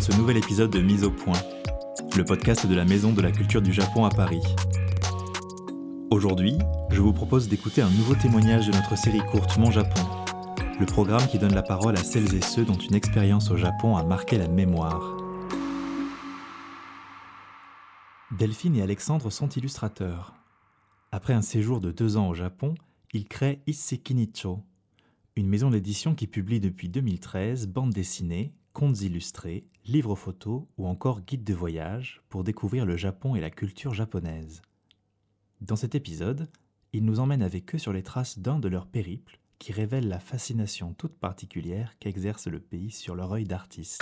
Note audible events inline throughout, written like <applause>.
ce nouvel épisode de Mise au point, le podcast de la Maison de la Culture du Japon à Paris. Aujourd'hui, je vous propose d'écouter un nouveau témoignage de notre série courte Mon Japon, le programme qui donne la parole à celles et ceux dont une expérience au Japon a marqué la mémoire. Delphine et Alexandre sont illustrateurs. Après un séjour de deux ans au Japon, ils créent Issekinicho, une maison d'édition qui publie depuis 2013 bandes dessinées, contes illustrés, livres photos ou encore guides de voyage pour découvrir le Japon et la culture japonaise. Dans cet épisode, ils nous emmènent avec eux sur les traces d'un de leurs périples qui révèle la fascination toute particulière qu'exerce le pays sur leur œil d'artiste.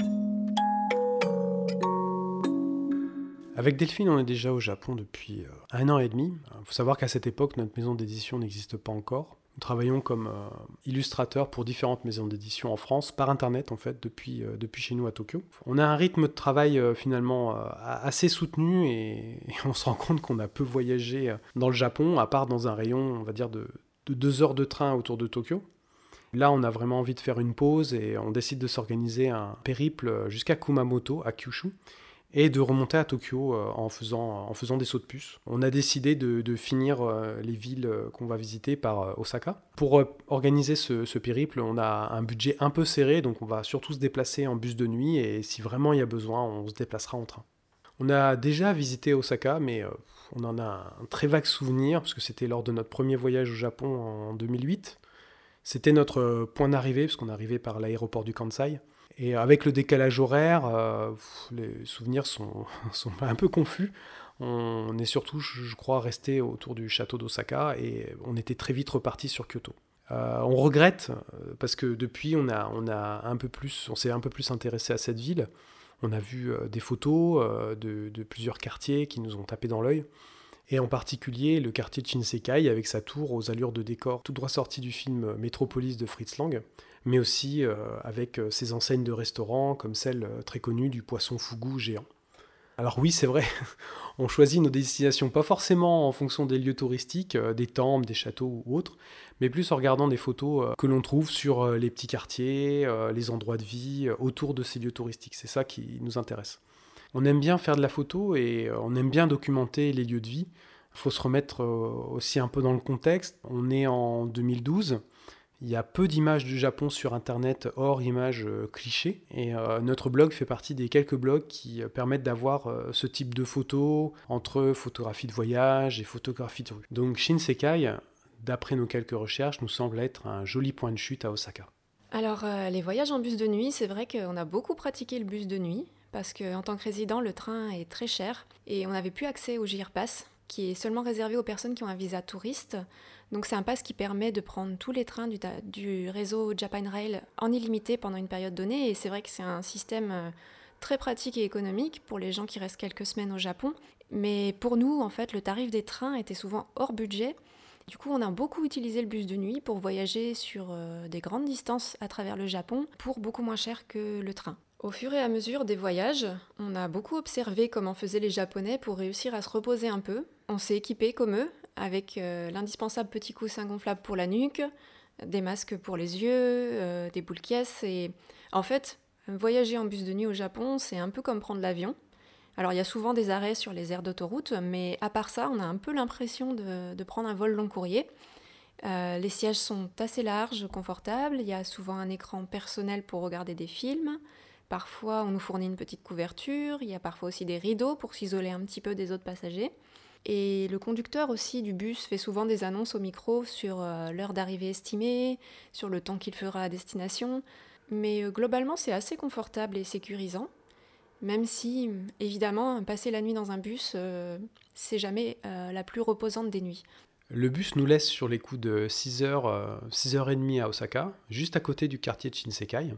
Avec Delphine, on est déjà au Japon depuis euh, un an et demi. Il faut savoir qu'à cette époque, notre maison d'édition n'existe pas encore. Nous travaillons comme euh, illustrateurs pour différentes maisons d'édition en France, par Internet en fait, depuis, euh, chez nous à Tokyo. On a un rythme de travail euh, finalement assez soutenu <laughs> et, on se rend compte qu'on a peu voyagé dans le Japon, à part dans un rayon, on va dire, de deux heures de train autour de Tokyo. Là, on a vraiment envie de faire une pause et on décide de s'organiser un périple jusqu'à Kumamoto, à Kyushu et de remonter à Tokyo euh, en, faisant, des sauts de puce. On a décidé de, finir euh, les villes euh, qu'on va visiter par Osaka. Pour organiser ce, périple, on a un budget un peu serré, donc on va surtout se déplacer en bus de nuit et si vraiment il y a besoin, on se déplacera en train. On a déjà visité Osaka, mais on en a un très vague souvenir, parce que c'était lors de notre premier voyage au Japon en 2008. C'était notre point d'arrivée, parce arrivait par l'aéroport du Kansai. Et avec le décalage horaire, euh, les souvenirs <laughs> sont, un peu confus. On est surtout, je crois, resté autour du château d'Osaka et on était très vite reparti sur Kyoto. Euh, on regrette euh, parce que depuis, on a, un peu plus, on s'est un peu plus intéressé à cette ville. On a vu des photos de, de, plusieurs quartiers qui nous ont tapé dans l'œil. Et en particulier le quartier de Shinsekai avec sa tour aux allures de décor tout droit sorti du film Métropolis de Fritz Lang mais aussi euh, avec euh, ses enseignes de restaurants comme celle euh, très connue du poisson fougou géant. Alors oui, c'est vrai, <laughs> on choisit nos destinations pas forcément en fonction des lieux touristiques, des temples, des châteaux ou autres, mais plus en regardant des photos que l'on trouve sur les petits quartiers, les endroits de vie autour de ces lieux touristiques. C'est ça qui nous intéresse. On aime bien faire de la photo et on aime bien documenter les lieux de vie. Il faut se remettre aussi un peu dans le contexte. On est en 2012. Il y a peu d'images du Japon sur Internet hors images euh, clichés. Et euh, notre blog fait partie des quelques blogs qui euh, permettent d'avoir ce type de photos entre photographie de voyage et photographie de rue. Donc Shinsekai, d'après nos quelques recherches, nous semble être un joli point de chute à Osaka. Alors les voyages en bus de nuit, c'est vrai qu'on a beaucoup pratiqué le bus de nuit parce qu'en tant que résident, le train est très cher et on n'avait plus accès au JR Pass qui est seulement réservé aux personnes qui ont un visa touriste. Donc c'est un pass qui permet de prendre tous les trains du, réseau Japan Rail en illimité pendant une période donnée. Et c'est vrai que c'est un système euh, très pratique et économique pour les gens qui restent quelques semaines au Japon. Mais pour nous, en fait, le tarif des trains était souvent hors budget. Du coup, on a beaucoup utilisé le bus de nuit pour voyager sur euh, des grandes distances à travers le Japon pour beaucoup moins cher que le train. Au fur et à mesure des voyages, on a beaucoup observé comment faisaient les Japonais pour réussir à se reposer un peu. On s'est équipé comme eux, avec euh, l'indispensable petit coussin gonflable pour la nuque, des masques pour les yeux, euh, des boules caisses. Et en fait, voyager en bus de nuit au Japon, c'est un peu comme prendre l'avion. Alors il y a souvent des arrêts sur les aires d'autoroute, mais à part ça, on a un peu l'impression de, prendre un vol long courrier. Euh, les sièges sont assez larges, confortables, il y a souvent un écran personnel pour regarder des films. Parfois, on nous fournit une petite couverture, il y a parfois aussi des rideaux pour s'isoler un petit peu des autres passagers. Et le conducteur aussi du bus fait souvent des annonces au micro sur euh, l'heure d'arrivée estimée, sur le temps qu'il fera à destination. Mais euh, globalement, c'est assez confortable et sécurisant. Même si, évidemment, passer la nuit dans un bus, euh, c'est jamais la plus reposante des nuits. Le bus nous laisse sur les coups de 6h, 6h30 à Osaka, juste à côté du quartier de Shinsekai.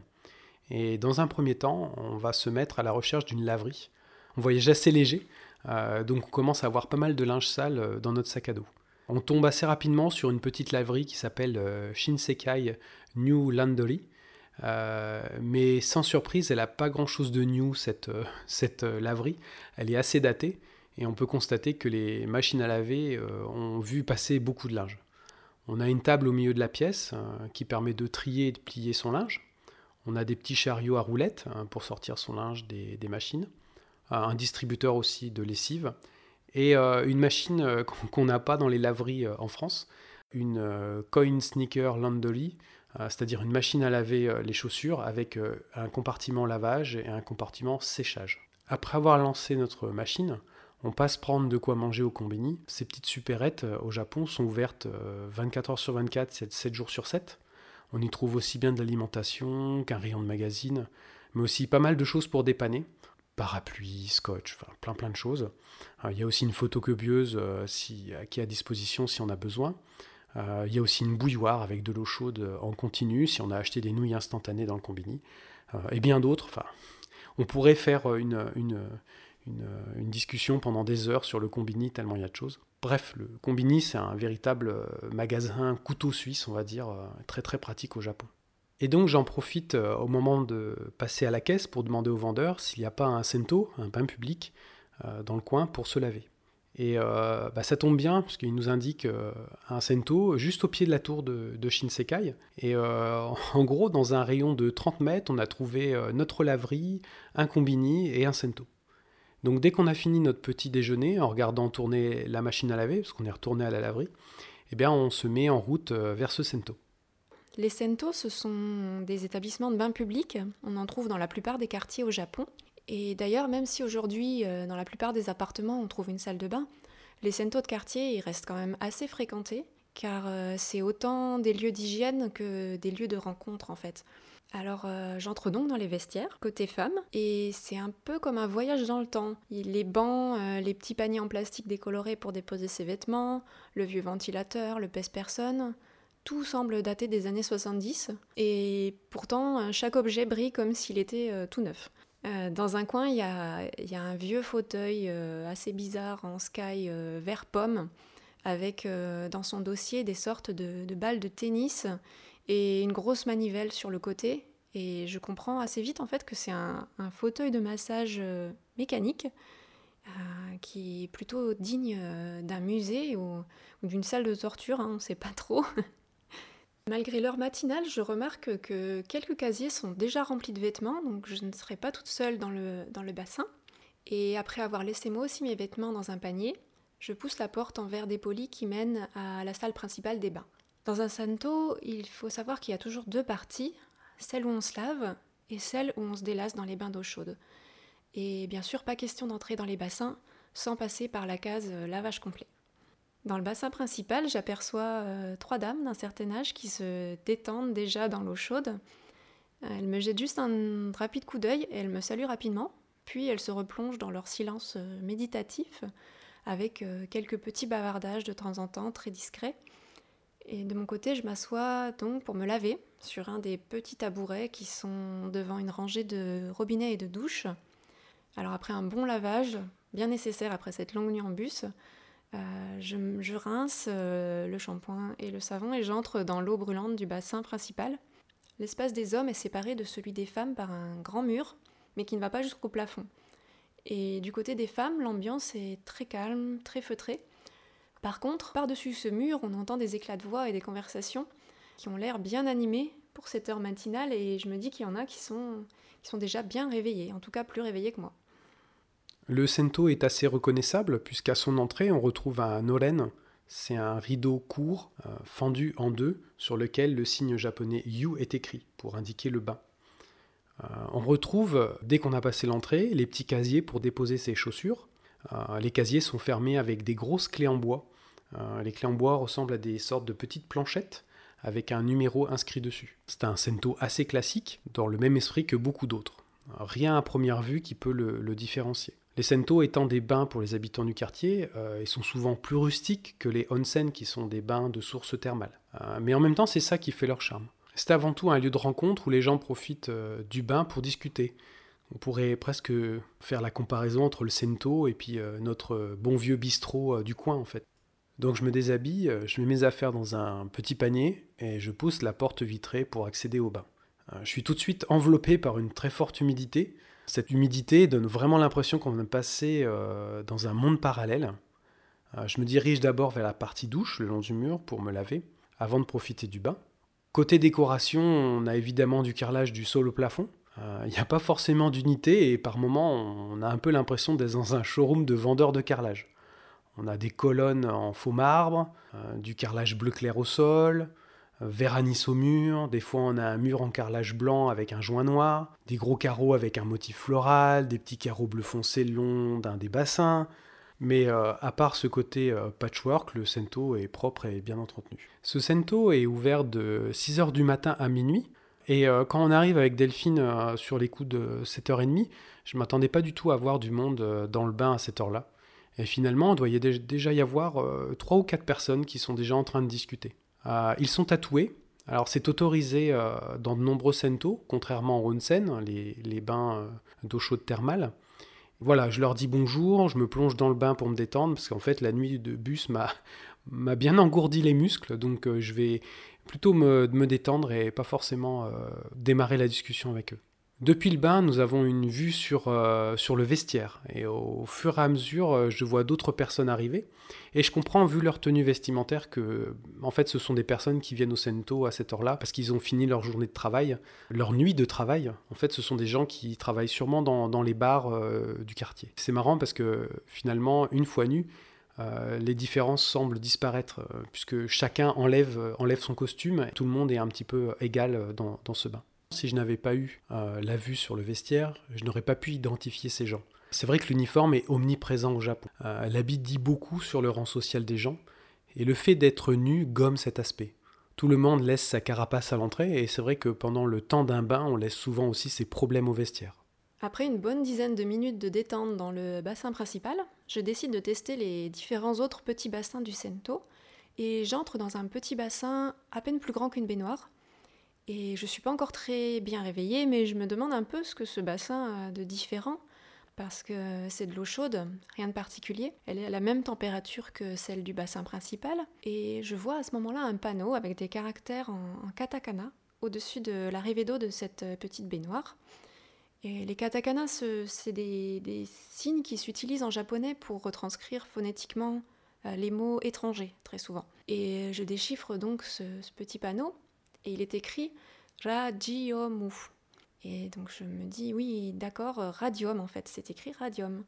Et dans un premier temps, on va se mettre à la recherche d'une laverie. On voyage assez léger, euh, donc on commence à avoir pas mal de linge sale euh, dans notre sac à dos. On tombe assez rapidement sur une petite laverie qui s'appelle euh, Shinsekai New Laundry. mais sans surprise, elle n'a pas grand-chose de new, cette, <laughs> cette laverie. Elle est assez datée et on peut constater que les machines à laver ont vu passer beaucoup de linge. On a une table au milieu de la pièce qui permet de trier et de plier son linge. On a des petits chariots à roulettes hein, pour sortir son linge des, machines. Un distributeur aussi de lessive. Et une machine <laughs> qu'on n'a pas dans les laveries en France. Une Coin Sneaker euh, c'est-à-dire une machine à laver euh, les chaussures avec euh, un compartiment lavage et un compartiment séchage. Après avoir lancé notre machine, on passe prendre de quoi manger au combini. Ces petites supérettes au Japon sont ouvertes 24 heures sur 24, 7 jours sur 7. On y trouve aussi bien de l'alimentation qu'un rayon de magazine, mais aussi pas mal de choses pour dépanner. Parapluie, scotch, plein plein de choses. Il y a aussi une photocopieuse qui est à disposition si on a besoin. Euh, il y a aussi une bouilloire avec de l'eau chaude euh, en continu si on a acheté des nouilles instantanées dans le combini. Euh, et bien d'autres. Enfin, on pourrait faire une, une, une, discussion pendant des heures sur le combini, tellement il y a de choses. Bref, le combini, c'est un véritable magasin couteau suisse, on va dire, très très pratique au Japon. Et donc j'en profite au moment de passer à la caisse pour demander au vendeur s'il n'y a pas un sento, un bain public, dans le coin pour se laver. Et euh, bah, ça tombe bien, parce nous indique euh, un Sento juste au pied de la tour de, Shinsekai. Et euh, <laughs> en gros, dans un rayon de 30 mètres, on a trouvé notre laverie, un combini et un Sento. Donc dès qu'on a fini notre petit déjeuner, en regardant tourner la machine à laver, parce qu'on est retourné à la laverie, eh bien on se met en route vers ce Sento. Les Sento, ce sont des établissements de bains publics. On en trouve dans la plupart des quartiers au Japon. Et d'ailleurs, même si aujourd'hui, euh, dans la plupart des appartements, on trouve une salle de bain, les centos de quartier, ils restent quand même assez fréquentés, car euh, c'est autant des lieux d'hygiène que des lieux de rencontre en fait. Alors euh, j'entre donc dans les vestiaires, côté femme, et c'est un peu comme un voyage dans le temps. Les bancs, les petits paniers en plastique décolorés pour déposer ses vêtements, le vieux ventilateur, le pèse-personne, tout semble dater des années 70, et pourtant chaque objet brille comme s'il était tout neuf. Euh, dans un coin, il y a, un vieux fauteuil euh, assez bizarre en sky euh, vert pomme, avec dans son dossier des sortes de, balles de tennis et une grosse manivelle sur le côté. Et je comprends assez vite en fait que c'est un, fauteuil de massage mécanique qui est plutôt digne d'un musée ou, d'une salle de torture, hein, on ne sait pas trop. <laughs> Malgré l'heure matinale, je remarque que quelques casiers sont déjà remplis de vêtements, donc je ne serai pas toute seule dans le, dans le bassin. Et après avoir laissé moi aussi mes vêtements dans un panier, je pousse la porte en verre dépoli qui mène à la salle principale des bains. Dans un santo, il faut savoir qu'il y a toujours deux parties, celle où on se lave et celle où on se délasse dans les bains d'eau chaude. Et bien sûr, pas question d'entrer dans les bassins sans passer par la case lavage complet. Dans le bassin principal, j'aperçois euh, trois dames d'un certain âge qui se détendent déjà dans l'eau chaude. Elles me jettent juste un rapide coup d'œil et elles me saluent rapidement, puis elles se replongent dans leur silence euh, méditatif, avec euh, quelques petits bavardages de temps en temps très discrets. Et de mon côté, je m'assois donc pour me laver sur un des petits tabourets qui sont devant une rangée de robinets et de douches. Alors après un bon lavage, bien nécessaire après cette longue nuit en bus, euh, je, rince euh, le shampoing et le savon et j'entre dans l'eau brûlante du bassin principal. L'espace des hommes est séparé de celui des femmes par un grand mur, mais qui ne va pas jusqu'au plafond. Et du côté des femmes, l'ambiance est très calme, très feutrée. Par contre, par-dessus ce mur, on entend des éclats de voix et des conversations qui ont l'air bien animées pour cette heure matinale et je me dis qu'il y en a qui sont, qui sont déjà bien réveillés, en tout cas plus réveillés que moi. Le Sento est assez reconnaissable puisqu'à son entrée, on retrouve un noren. C'est un rideau court, euh, fendu en deux, sur lequel le signe japonais Yu est écrit pour indiquer le bain. Euh, on retrouve, dès qu'on a passé l'entrée, les petits casiers pour déposer ses chaussures. Euh, les casiers sont fermés avec des grosses clés en bois. les clés en bois ressemblent à des sortes de petites planchettes avec un numéro inscrit dessus. C'est un Sento assez classique, dans le même esprit que beaucoup d'autres. Rien à première vue qui peut le différencier. Les sento étant des bains pour les habitants du quartier, euh, ils sont souvent plus rustiques que les onsen qui sont des bains de source thermale. Euh, mais en même temps, c'est ça qui fait leur charme. C'est avant tout un lieu de rencontre où les gens profitent euh, du bain pour discuter. On pourrait presque faire la comparaison entre le sento et puis notre bon vieux bistrot du coin en fait. Donc je me déshabille, je mets mes affaires dans un petit panier et je pousse la porte vitrée pour accéder au bain. je suis tout de suite enveloppé par une très forte humidité, cette humidité donne vraiment l'impression qu'on de passer euh, dans un monde parallèle. Euh, je me dirige d'abord vers la partie douche, le long du mur, pour me laver, avant de profiter du bain. Côté décoration, on a évidemment du carrelage du sol au plafond. Il n'y a pas forcément d'unité et par moments on a un peu l'impression d'être dans un showroom de vendeurs de carrelage. On a des colonnes en faux marbre, du carrelage bleu clair au sol, Véranis au mur, des fois on a un mur en carrelage blanc avec un joint noir, des gros carreaux avec un motif floral, des petits carreaux bleu foncé le long d'un des bassins. Mais euh, à part ce côté euh, patchwork, le Cento est propre et bien entretenu. Ce Cento est ouvert de 6h du matin à minuit. Et euh, quand on arrive avec Delphine sur les coups de 7h30, je m'attendais pas du tout à voir du monde dans le bain à cette heure-là. Et finalement, il doit y déjà y avoir 3 ou 4 personnes qui sont déjà en train de discuter. Euh, ils sont tatoués. Alors c'est autorisé euh, dans de nombreux sento, contrairement au onsen, les, bains euh, d'eau chaude thermale. Voilà, je leur dis bonjour, je me plonge dans le bain pour me détendre, parce qu'en fait la nuit de bus m'a <laughs> bien engourdi les muscles, donc je vais plutôt me, me, détendre et pas forcément démarrer la discussion avec eux. Depuis le bain, nous avons une vue sur, euh, sur le vestiaire. Et au fur et à mesure, euh, je vois d'autres personnes arriver. Et je comprends, vu leur tenue vestimentaire, que en fait, ce sont des personnes qui viennent au Cento à cette heure-là parce qu'ils ont fini leur journée de travail, leur nuit de travail. En fait, ce sont des gens qui travaillent sûrement dans, dans les bars euh, du quartier. C'est marrant parce que finalement, une fois nu, les différences semblent disparaître puisque chacun enlève, enlève son costume. Et tout le monde est un petit peu égal dans, dans ce bain. Si je n'avais pas eu euh, la vue sur le vestiaire, je n'aurais pas pu identifier ces gens. C'est vrai que l'uniforme est omniprésent au Japon. Euh, l'habit dit beaucoup sur le rang social des gens, et le fait d'être nu gomme cet aspect. Tout le monde laisse sa carapace à l'entrée, et c'est vrai que pendant le temps d'un bain, on laisse souvent aussi ses problèmes au vestiaire. Après une bonne dizaine de minutes de détente dans le bassin principal, je décide de tester les différents autres petits bassins du Sento, et j'entre dans un petit bassin à peine plus grand qu'une baignoire, et je ne suis pas encore très bien réveillée, mais je me demande un peu ce que ce bassin a de différent, parce que c'est de l'eau chaude, rien de particulier. Elle est à la même température que celle du bassin principal. Et je vois à ce moment-là un panneau avec des caractères en, katakana au-dessus de l'arrivée d'eau de cette petite baignoire. Et les katakana, c'est des, signes qui s'utilisent en japonais pour retranscrire phonétiquement euh, les mots étrangers, très souvent. Et je déchiffre donc ce petit panneau et il est écrit Radiomu. Et donc je me dis oui, d'accord, radium en fait, c'est écrit radium.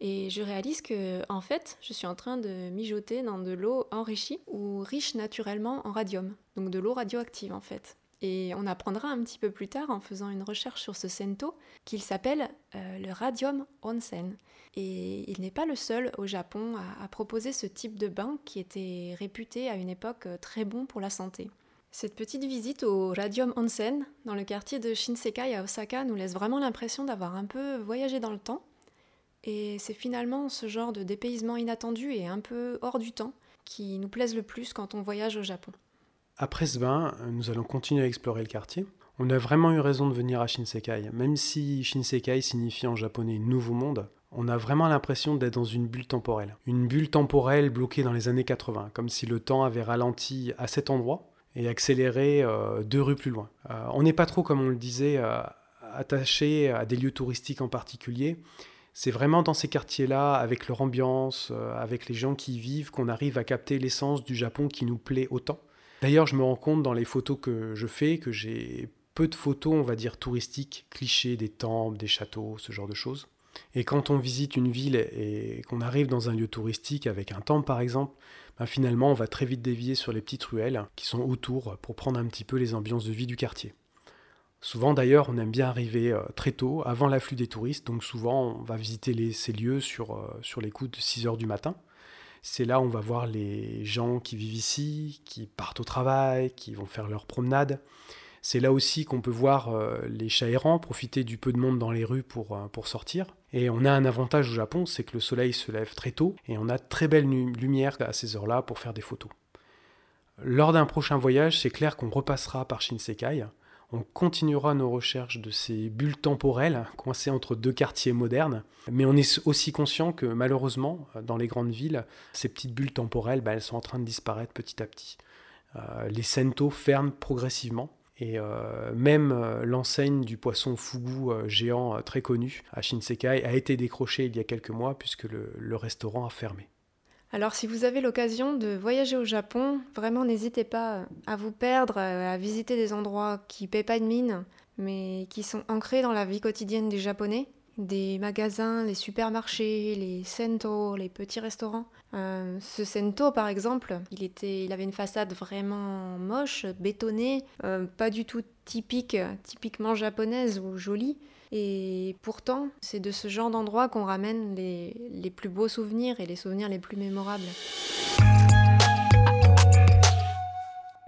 Et je réalise que en fait, je suis en train de mijoter dans de l'eau enrichie ou riche naturellement en radium, donc de l'eau radioactive en fait. Et on apprendra un petit peu plus tard en faisant une recherche sur ce sento qu'il s'appelle euh, le radium onsen. Et il n'est pas le seul au Japon à proposer ce type de bain qui était réputé à une époque très bon pour la santé. Cette petite visite au Radium Onsen, dans le quartier de Shinsekai à Osaka, nous laisse vraiment l'impression d'avoir un peu voyagé dans le temps. Et c'est finalement ce genre de dépaysement inattendu et un peu hors du temps qui nous plaise le plus quand on voyage au Japon. Après ce bain, nous allons continuer à explorer le quartier. On a vraiment eu raison de venir à Shinsekai. Même si Shinsekai signifie en japonais nouveau monde, on a vraiment l'impression d'être dans une bulle temporelle. Une bulle temporelle bloquée dans les années 80, comme si le temps avait ralenti à cet endroit et accélérer euh, deux rues plus loin. Euh, on n'est pas trop, comme on le disait, euh, attaché à des lieux touristiques en particulier. C'est vraiment dans ces quartiers-là, avec leur ambiance, avec les gens qui y vivent, qu'on arrive à capter l'essence du Japon qui nous plaît autant. D'ailleurs, je me rends compte dans les photos que je fais que j'ai peu de photos, on va dire, touristiques, clichés des temples, des châteaux, ce genre de choses. Et quand on visite une ville et qu'on arrive dans un lieu touristique avec un temple par exemple, ben, finalement on va très vite dévier sur les petites ruelles qui sont autour pour prendre un petit peu les ambiances de vie du quartier. Souvent d'ailleurs on aime bien arriver euh, très tôt, avant l'afflux des touristes, donc souvent on va visiter ces lieux sur, euh, sur les coups de 6 heures du matin. C'est là où on va voir les gens qui vivent ici, qui partent au travail, qui vont faire leur promenade. C'est là aussi qu'on peut voir euh, les chats errants profiter du peu de monde dans les rues pour, euh, pour sortir. Et on a un avantage au Japon, c'est que le soleil se lève très tôt et on a très belle lumière à ces heures-là pour faire des photos. Lors d'un prochain voyage, c'est clair qu'on repassera par Shinsekai. On continuera nos recherches de ces bulles temporelles coincées entre deux quartiers modernes, mais on est aussi conscient que malheureusement, dans les grandes villes, ces petites bulles temporelles, bah, elles sont en train de disparaître petit à petit. Euh, les sento ferment progressivement et euh, même euh, l'enseigne du poisson fougou euh, géant très connu à Shinsekai a été décrochée il y a quelques mois puisque le, restaurant a fermé. Alors si vous avez l'occasion de voyager au Japon, vraiment n'hésitez pas à vous perdre, à visiter des endroits qui paient pas de mine, mais qui sont ancrés dans la vie quotidienne des Japonais. Des magasins, les supermarchés, les sento, les petits restaurants. Euh, ce sento, par exemple, il, était, avait une façade vraiment moche, bétonnée, euh, pas du tout typique, typiquement japonaise ou jolie. Et pourtant, c'est de ce genre d'endroit qu'on ramène les plus beaux souvenirs et les souvenirs les plus mémorables.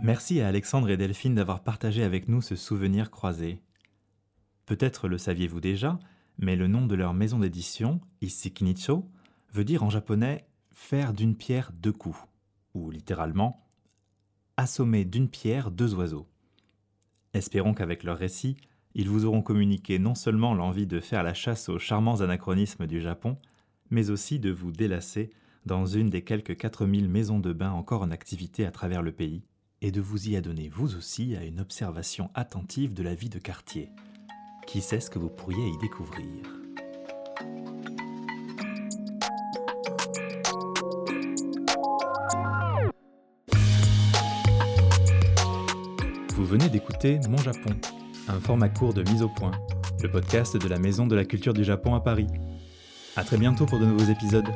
Merci à Alexandre et Delphine d'avoir partagé avec nous ce souvenir croisé. Peut-être le saviez-vous déjà, mais le nom de leur maison d'édition, Issikinicho, veut dire en japonais faire d'une pierre deux coups, ou littéralement assommer d'une pierre deux oiseaux. Espérons qu'avec leur récit, ils vous auront communiqué non seulement l'envie de faire la chasse aux charmants anachronismes du Japon, mais aussi de vous délasser dans une des quelques 4000 maisons de bain encore en activité à travers le pays, et de vous y adonner vous aussi à une observation attentive de la vie de quartier. Qui sait ce que vous pourriez y découvrir? Vous venez d'écouter Mon Japon, un format court de mise au point, le podcast de la Maison de la Culture du Japon à Paris. A très bientôt pour de nouveaux épisodes.